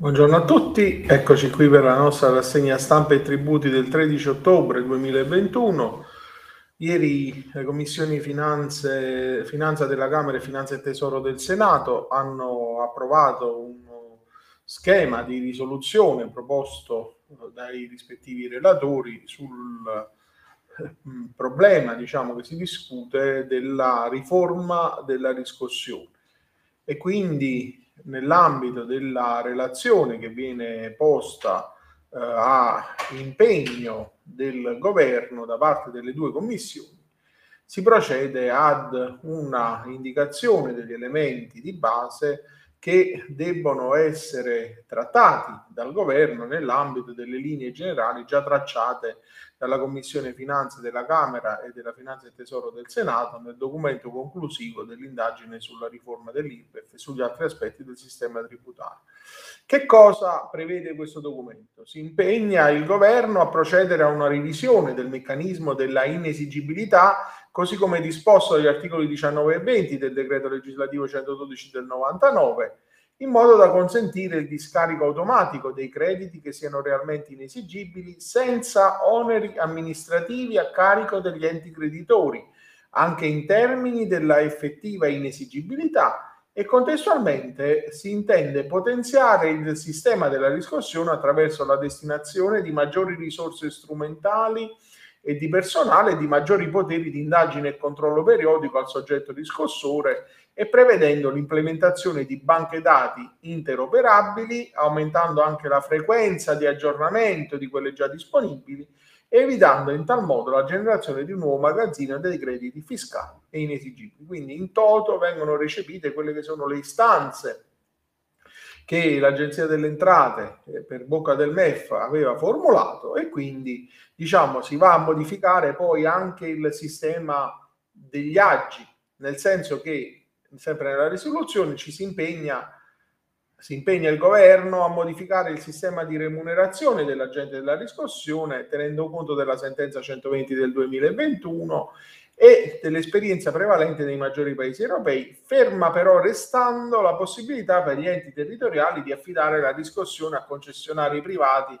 Buongiorno a tutti, eccoci qui per la nostra rassegna stampa e tributi del 13 ottobre 2021. Ieri le commissioni finanze, finanza della Camera e Finanza e Tesoro del Senato hanno approvato uno schema di risoluzione proposto dai rispettivi relatori sul eh, problema diciamo, che si discute della riforma della riscossione e quindi nell'ambito della relazione che viene posta eh, a impegno del governo da parte delle due commissioni, si procede ad una indicazione degli elementi di base che debbono essere trattati dal governo nell'ambito delle linee generali già tracciate dalla Commissione Finanze della Camera e della Finanza e Tesoro del Senato nel documento conclusivo dell'indagine sulla riforma dell'IRPEF e sugli altri aspetti del sistema tributario. Che cosa prevede questo documento? Si impegna il governo a procedere a una revisione del meccanismo della inesigibilità, così come disposto dagli articoli 19 e 20 del decreto legislativo 112 del 99 in modo da consentire il discarico automatico dei crediti che siano realmente inesigibili senza oneri amministrativi a carico degli enti creditori, anche in termini della effettiva inesigibilità e contestualmente si intende potenziare il sistema della riscossione attraverso la destinazione di maggiori risorse strumentali e di personale di maggiori poteri di indagine e controllo periodico al soggetto riscossore e prevedendo l'implementazione di banche dati interoperabili, aumentando anche la frequenza di aggiornamento di quelle già disponibili, evitando in tal modo la generazione di un nuovo magazzino dei crediti fiscali e inesigibili. Quindi in toto vengono recepite quelle che sono le istanze che l'Agenzia delle Entrate eh, per bocca del MEF aveva formulato e quindi diciamo si va a modificare poi anche il sistema degli agi, nel senso che sempre nella risoluzione, ci si impegna, si impegna il governo a modificare il sistema di remunerazione dell'agente della riscossione, tenendo conto della sentenza 120 del 2021 e dell'esperienza prevalente nei maggiori paesi europei, ferma però restando la possibilità per gli enti territoriali di affidare la riscossione a concessionari privati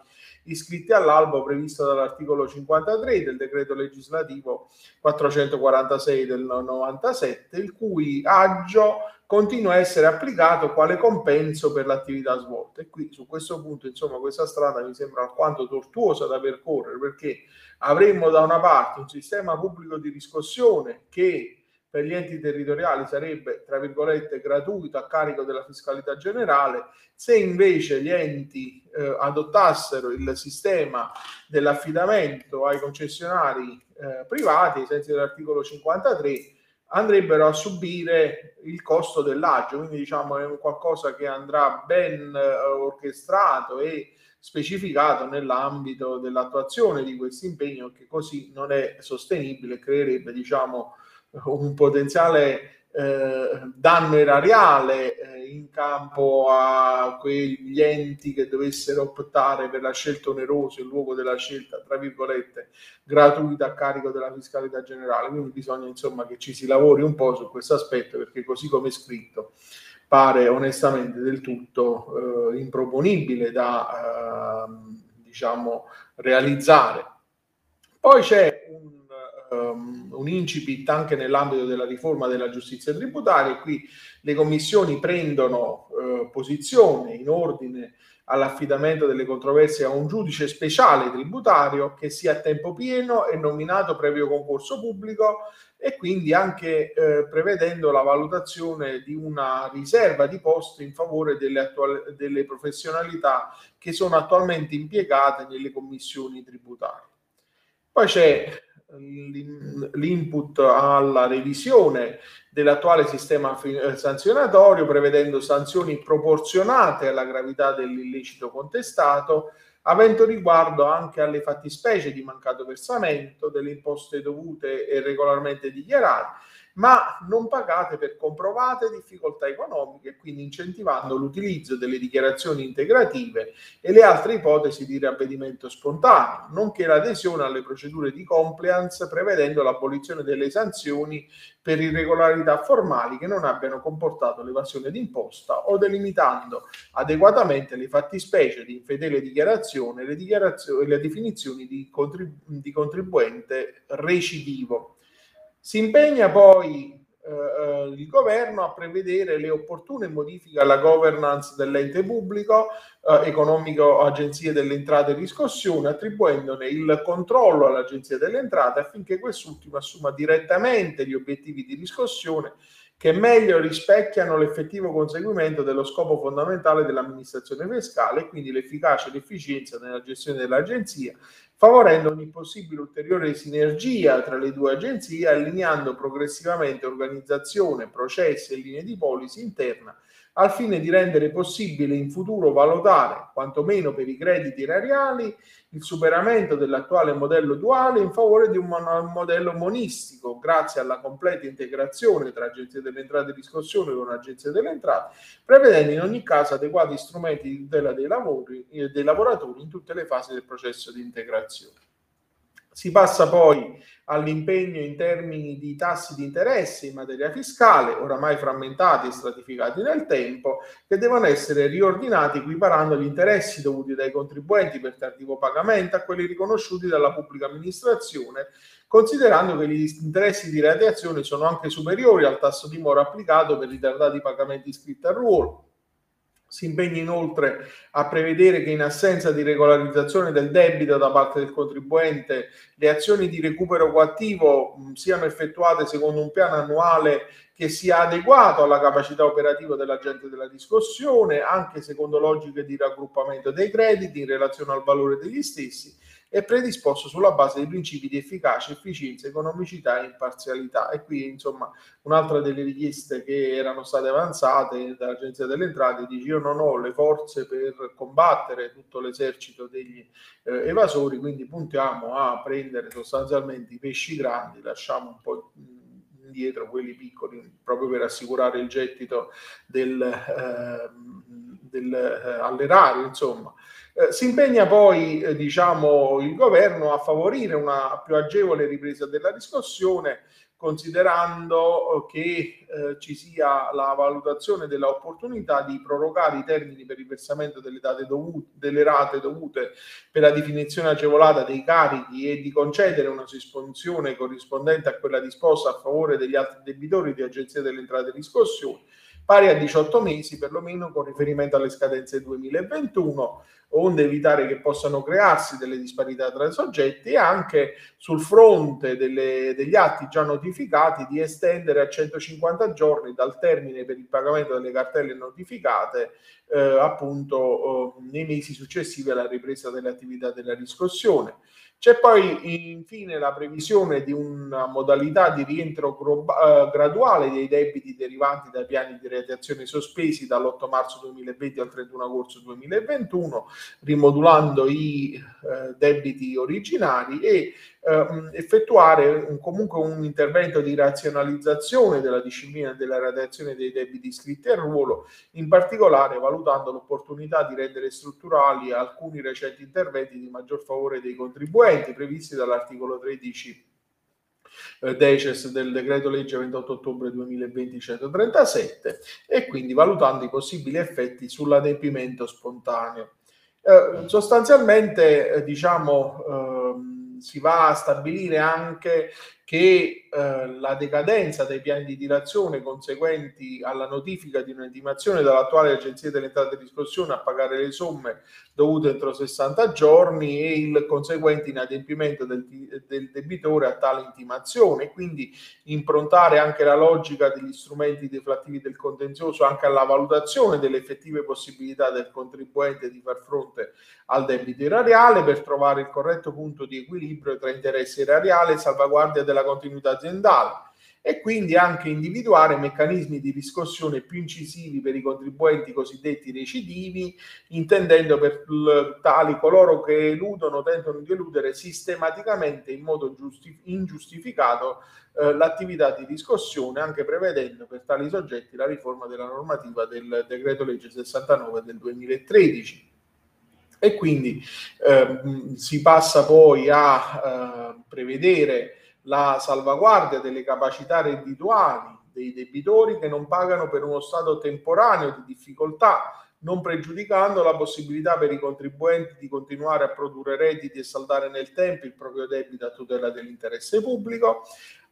iscritti all'albo previsto dall'articolo 53 del decreto legislativo 446 del 97, il cui aggio continua a essere applicato quale compenso per l'attività svolta. E qui su questo punto, insomma, questa strada mi sembra alquanto tortuosa da percorrere perché avremmo da una parte un sistema pubblico di riscossione che per gli enti territoriali sarebbe, tra virgolette, gratuito a carico della fiscalità generale, se invece gli enti eh, adottassero il sistema dell'affidamento ai concessionari eh, privati, ai sensi dell'articolo 53, andrebbero a subire il costo dell'agio, quindi diciamo è un qualcosa che andrà ben eh, orchestrato e specificato nell'ambito dell'attuazione di questo impegno che così non è sostenibile, creerebbe diciamo un potenziale eh, danno erariale eh, in campo a quegli enti che dovessero optare per la scelta onerosa in luogo della scelta, tra virgolette, gratuita a carico della fiscalità generale. Quindi bisogna insomma che ci si lavori un po' su questo aspetto perché così come è scritto pare onestamente del tutto eh, improponibile da eh, diciamo realizzare. Poi c'è un um, un incipit anche nell'ambito della riforma della giustizia tributaria qui le commissioni prendono uh, posizione in ordine all'affidamento delle controversie a un giudice speciale tributario che sia a tempo pieno e nominato previo concorso pubblico e quindi anche eh, prevedendo la valutazione di una riserva di posti in favore delle, attuali, delle professionalità che sono attualmente impiegate nelle commissioni tributarie. Poi c'è l'input alla revisione dell'attuale sistema eh, sanzionatorio, prevedendo sanzioni proporzionate alla gravità dell'illecito contestato, avendo riguardo anche alle fattispecie di mancato versamento delle imposte dovute e regolarmente dichiarate, ma non pagate per comprovate difficoltà economiche, quindi incentivando l'utilizzo delle dichiarazioni integrative e le altre ipotesi di ravvedimento spontaneo, nonché l'adesione alle procedure di compliance prevedendo l'abolizione delle sanzioni per irregolarità formali che non abbiano comportato l'evasione d'imposta o delimitando adeguatamente le fattispecie di infedele dichiarazione e le, le definizioni di, contribu- di contribuente recidivo. Si impegna poi eh, eh, il governo a prevedere le opportune modifiche alla governance dell'ente pubblico eh, economico agenzie delle entrate e riscossione, attribuendone il controllo all'agenzia delle entrate affinché quest'ultima assuma direttamente gli obiettivi di riscossione che meglio rispecchiano l'effettivo conseguimento dello scopo fondamentale dell'amministrazione fiscale e quindi l'efficacia e l'efficienza nella gestione dell'agenzia favorendo ogni possibile ulteriore sinergia tra le due agenzie, allineando progressivamente organizzazione, processi e linee di policy interna al fine di rendere possibile in futuro valutare, quantomeno per i crediti erariali, il superamento dell'attuale modello duale in favore di un modello monistico, grazie alla completa integrazione tra Agenzia delle Entrate e Riscossione con Agenzia delle Entrate, prevedendo in ogni caso adeguati strumenti di tutela dei, lavori, eh, dei lavoratori in tutte le fasi del processo di integrazione. Si passa poi all'impegno in termini di tassi di interesse in materia fiscale, oramai frammentati e stratificati nel tempo, che devono essere riordinati equiparando gli interessi dovuti dai contribuenti per tardivo pagamento a quelli riconosciuti dalla pubblica amministrazione, considerando che gli interessi di radiazione sono anche superiori al tasso di mora applicato per ritardati pagamenti iscritti al ruolo si impegna inoltre a prevedere che in assenza di regolarizzazione del debito da parte del contribuente, le azioni di recupero coattivo siano effettuate secondo un piano annuale che sia adeguato alla capacità operativa dell'agente della discussione, anche secondo logiche di raggruppamento dei crediti in relazione al valore degli stessi è predisposto sulla base dei principi di efficacia, efficienza, economicità e imparzialità. E qui, insomma, un'altra delle richieste che erano state avanzate dall'Agenzia delle Entrate dice io non ho le forze per combattere tutto l'esercito degli eh, evasori, quindi puntiamo a prendere sostanzialmente i pesci grandi, lasciamo un po' indietro quelli piccoli proprio per assicurare il gettito del, eh, del, eh, all'erario, insomma. Eh, si impegna poi, eh, diciamo, il governo a favorire una più agevole ripresa della riscossione, considerando eh, che eh, ci sia la valutazione dell'opportunità di prorogare i termini per il versamento delle, dovute, delle rate dovute per la definizione agevolata dei carichi e di concedere una sospensione corrispondente a quella disposta a favore degli altri debitori di Agenzia delle Entrate e Riscossione pari a 18 mesi perlomeno con riferimento alle scadenze 2021, onde evitare che possano crearsi delle disparità tra i soggetti e anche sul fronte delle, degli atti già notificati di estendere a 150 giorni dal termine per il pagamento delle cartelle notificate eh, appunto eh, nei mesi successivi alla ripresa delle attività della riscossione. C'è poi infine la previsione di una modalità di rientro uh, graduale dei debiti derivanti dai piani di realizzazione sospesi dall'8 marzo 2020 al 31 agosto 2021, rimodulando i uh, debiti originari e uh, effettuare un, comunque un intervento di razionalizzazione della disciplina della radiazione dei debiti iscritti al ruolo, in particolare valutando l'opportunità di rendere strutturali alcuni recenti interventi di maggior favore dei contribuenti previsti dall'articolo 13 eh, deces del decreto legge 28 ottobre 2020 137 e quindi valutando i possibili effetti sull'adempimento spontaneo. Eh, sostanzialmente eh, diciamo ehm, si va a stabilire anche che eh, la decadenza dei piani di dilazione conseguenti alla notifica di un'intimazione dall'attuale Agenzia delle Entrate e Riscossione a pagare le somme dovute entro 60 giorni e il conseguente inadempimento del, del debitore a tale intimazione, quindi improntare anche la logica degli strumenti deflattivi del contenzioso anche alla valutazione delle effettive possibilità del contribuente di far fronte al debito erariale per trovare il corretto punto di equilibrio tra interessi erariale e salvaguardia della della continuità aziendale e quindi anche individuare meccanismi di riscossione più incisivi per i contribuenti cosiddetti recidivi, intendendo per tali coloro che eludono, tentano di eludere sistematicamente in modo giusti- ingiustificato eh, l'attività di riscossione, anche prevedendo per tali soggetti la riforma della normativa del decreto legge 69 del 2013 e quindi eh, si passa poi a eh, prevedere la salvaguardia delle capacità reddituali dei debitori che non pagano per uno stato temporaneo di difficoltà, non pregiudicando la possibilità per i contribuenti di continuare a produrre redditi e saldare nel tempo il proprio debito a tutela dell'interesse pubblico,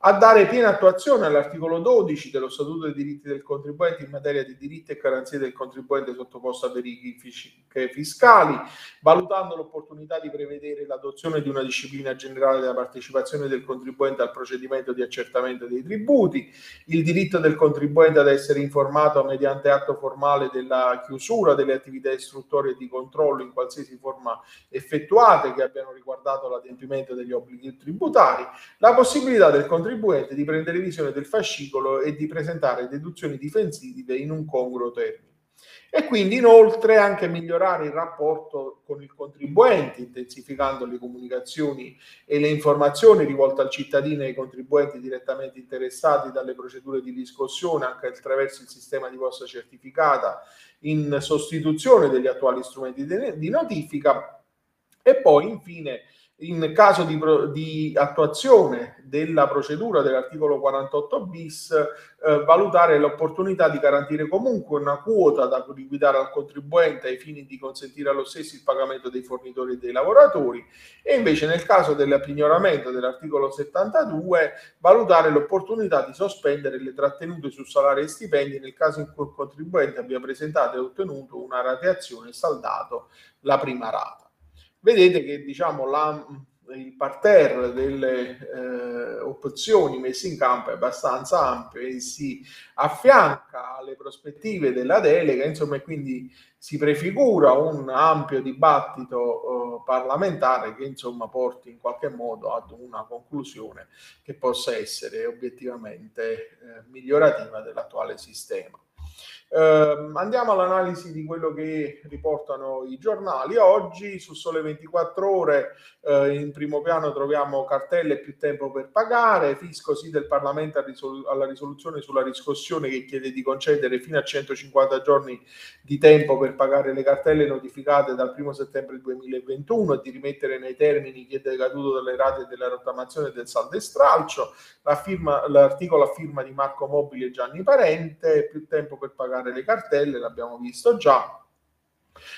a dare piena attuazione all'articolo 12 dello Statuto dei diritti del contribuente in materia di diritti e garanzie del contribuente sottoposto a verifiche fiscali, valutando l'opportunità di prevedere l'adozione di una disciplina generale della partecipazione del contribuente al procedimento di accertamento dei tributi, il diritto del contribuente ad essere informato mediante atto formale della chiusura delle attività istruttorie di controllo in qualsiasi forma effettuate che abbiano riguardato l'adempimento degli obblighi tributari, la possibilità del contribuente contribuente di prendere visione del fascicolo e di presentare deduzioni difensive in un congruo termine. E quindi inoltre anche migliorare il rapporto con il contribuente, intensificando le comunicazioni e le informazioni rivolte al cittadino e ai contribuenti direttamente interessati dalle procedure di riscossione anche attraverso il sistema di posta certificata in sostituzione degli attuali strumenti di notifica e poi infine in caso di, di, attuazione della procedura dell'articolo 48 bis, eh, valutare l'opportunità di garantire comunque una quota da liquidare al contribuente ai fini di consentire allo stesso il pagamento dei fornitori e dei lavoratori. E invece nel caso dell'appignoramento dell'articolo 72 valutare l'opportunità di sospendere le trattenute su salari e stipendi nel caso in cui il contribuente abbia presentato e ottenuto una rateazione e saldato la prima rata vedete che diciamo, la, il parterre delle eh, opzioni messe in campo è abbastanza ampio e si affianca alle prospettive della delega, insomma, e quindi si prefigura un ampio dibattito eh, parlamentare che insomma porti in qualche modo ad una conclusione che possa essere obiettivamente eh, migliorativa dell'attuale sistema. Eh, andiamo all'analisi di quello che riportano i giornali. Oggi su Sole 24 Ore eh, in primo piano troviamo cartelle più tempo per pagare, fisco sì del Parlamento alla risoluzione sulla riscossione che chiede di concedere fino a 150 giorni di tempo per pagare le cartelle notificate dal 1 settembre 2021 e di rimettere nei termini chi è decaduto dalle rate della rottamazione del saldo e stralcio. La firma, l'articolo a firma di Marco Mobili e Gianni Parente, più tempo per pagare pagare le cartelle, l'abbiamo visto già,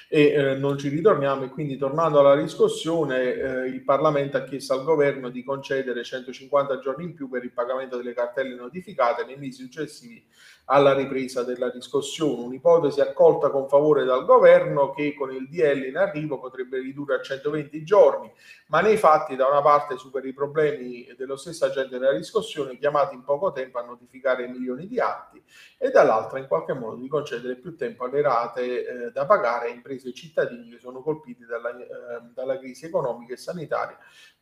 e eh, non ci ritorniamo e quindi tornando alla riscossione eh, il Parlamento ha chiesto al governo di concedere 150 giorni in più per il pagamento delle cartelle notificate nei mesi successivi alla ripresa della riscossione, un'ipotesi accolta con favore dal governo che con il DL in arrivo potrebbe ridurre a 120 giorni, ma nei fatti da una parte supera i problemi dello stesso agente della riscossione chiamati in poco tempo a notificare milioni di atti e dall'altra in qualche modo di concedere più tempo alle rate eh, da pagare imprese e cittadini che sono colpiti dalla, eh, dalla crisi economica e sanitaria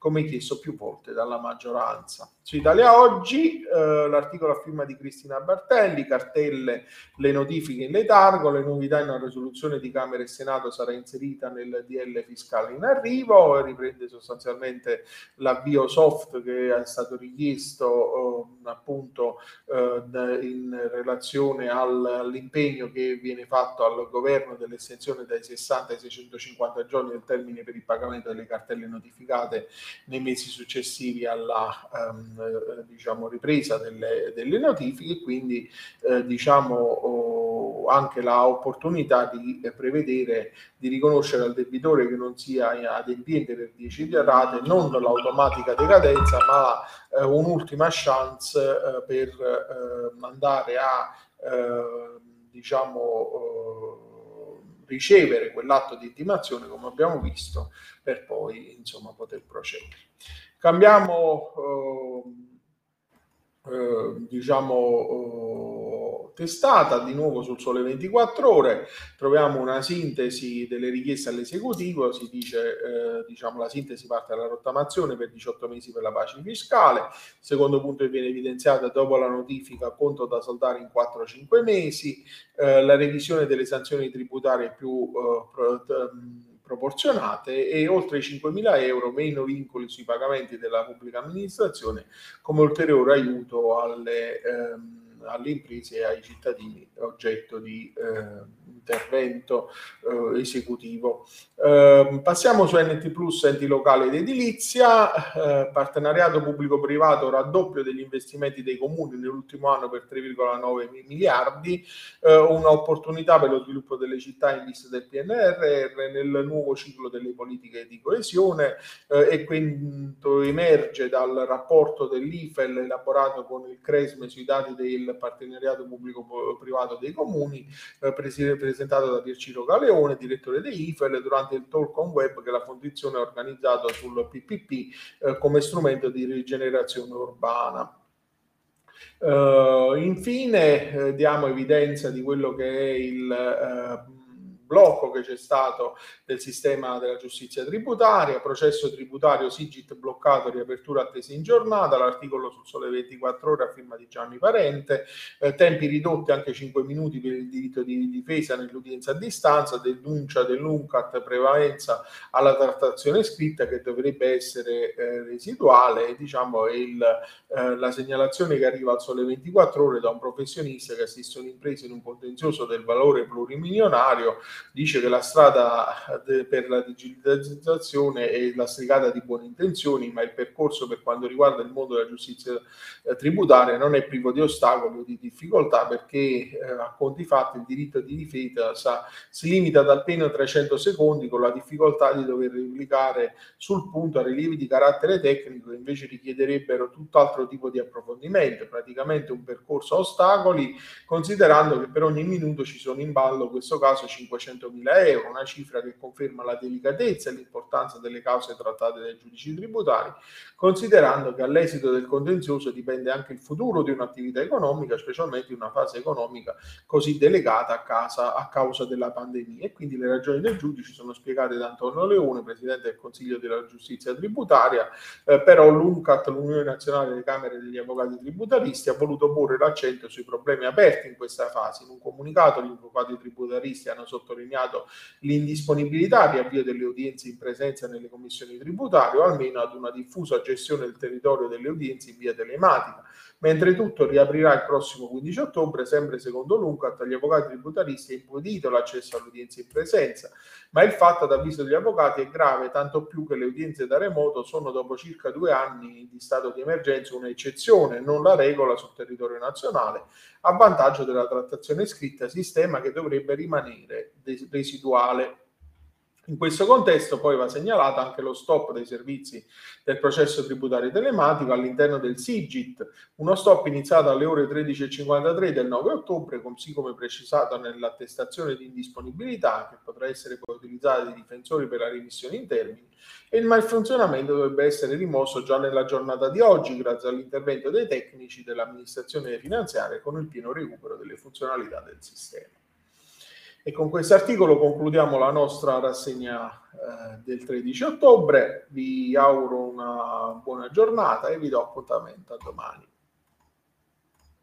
come chiesto più volte dalla maggioranza. Su Italia Oggi eh, l'articolo a firma di Cristina Bartelli, cartelle, le notifiche in letargo, le novità in una risoluzione di Camera e Senato sarà inserita nel DL fiscale in arrivo riprende sostanzialmente l'avvio soft che è stato richiesto eh, appunto eh, in relazione al, all'impegno che viene fatto al governo dell'estensione dai 60 ai 650 giorni del termine per il pagamento delle cartelle notificate nei mesi successivi alla ehm, diciamo, ripresa delle, delle, notifiche, quindi eh, diciamo oh, anche l'opportunità di prevedere, di riconoscere al debitore che non sia adempiente per 10 rate non l'automatica decadenza, ma eh, un'ultima chance eh, per eh, andare a eh, diciamo oh, ricevere quell'atto di intimazione, come abbiamo visto, per poi insomma poter procedere. Cambiamo eh, eh, diciamo eh, testata, di nuovo sul Sole 24 Ore, troviamo una sintesi delle richieste all'esecutivo, si dice, eh, diciamo, la sintesi parte dalla rottamazione per 18 mesi per la pace fiscale, secondo punto che viene evidenziato dopo la notifica conto da saldare in 4-5 mesi, eh, la revisione delle sanzioni tributarie più eh, pro, proporzionate e oltre i 5.000 euro meno vincoli sui pagamenti della pubblica amministrazione come ulteriore aiuto alle, ehm, alle imprese e ai cittadini oggetto di eh, intervento eh, esecutivo. Eh, passiamo su NT Plus, enti locali ed edilizia, eh, partenariato pubblico-privato, raddoppio degli investimenti dei comuni nell'ultimo anno per 3,9 miliardi, un'opportunità per lo sviluppo delle città in vista del PNRR nel nuovo ciclo delle politiche di coesione eh, e quinto emerge dal rapporto dell'IFEL elaborato con il CRESME sui dati del partenariato pubblico-privato dei comuni, eh, presentato da Pierciro Galeone, direttore di IFEL, durante il talk on web che la fondazione ha organizzato sul PPP eh, come strumento di rigenerazione urbana. Uh, infine uh, diamo evidenza di quello che è il uh, blocco che c'è stato del sistema della giustizia tributaria, processo tributario Sigit bloccato, riapertura attesa in giornata, l'articolo sul sole 24 ore a firma di Gianni Parente, eh, tempi ridotti anche 5 minuti per il diritto di difesa nell'udienza a distanza, denuncia dell'UNCAT, prevalenza alla trattazione scritta che dovrebbe essere eh, residuale, diciamo il, eh, la segnalazione che arriva al sole 24 ore da un professionista che assiste un'impresa in un contenzioso del valore plurimilionario dice che la strada per la digitalizzazione è lastricata di buone intenzioni, ma il percorso per quanto riguarda il mondo della giustizia eh, tributaria non è privo di ostacoli o di difficoltà perché eh, a conti fatti il diritto di difesa sa, si limita ad appena 300 secondi con la difficoltà di dover replicare sul punto a rilievi di carattere tecnico che invece richiederebbero tutt'altro tipo di approfondimento, praticamente un percorso a ostacoli, considerando che per ogni minuto ci sono in ballo, in questo caso 500 500.000 euro, una cifra che conferma la delicatezza e l'importanza delle cause trattate dai giudici tributari, considerando che all'esito del contenzioso dipende anche il futuro di un'attività economica, specialmente in una fase economica così delegata a, casa, a causa della pandemia. E quindi le ragioni del giudice sono spiegate da Antonio Leone, Presidente del Consiglio della Giustizia Tributaria, eh, però l'UNCAT, l'Unione Nazionale delle Camere degli Avvocati Tributaristi, ha voluto porre l'accento sui problemi aperti in questa fase. In un comunicato gli avvocati tributaristi hanno sottolineato sottolineato l'indisponibilità di avvio delle udienze in presenza nelle commissioni tributarie o almeno ad una diffusa gestione del territorio delle udienze in via telematica, mentre tutto riaprirà il prossimo 15 ottobre, sempre secondo l'UNCAT, agli avvocati tributaristi è impedito l'accesso all'udienza in presenza, ma il fatto ad avviso degli avvocati è grave, tanto più che le udienze da remoto sono dopo circa due anni di stato di emergenza un'eccezione, non la regola sul territorio nazionale, a vantaggio della trattazione scritta, sistema che dovrebbe rimanere residuale. In questo contesto poi va segnalato anche lo stop dei servizi del processo tributario telematico all'interno del SIGIT, uno stop iniziato alle ore 13.53 del 9 ottobre, così come precisato nell'attestazione di indisponibilità che potrà essere poi utilizzata dai difensori per la remissione in termini e il malfunzionamento dovrebbe essere rimosso già nella giornata di oggi grazie all'intervento dei tecnici dell'amministrazione finanziaria con il pieno recupero delle funzionalità del sistema. E con questo articolo concludiamo la nostra rassegna eh, del 13 ottobre. Vi auguro una buona giornata e vi do appuntamento a domani.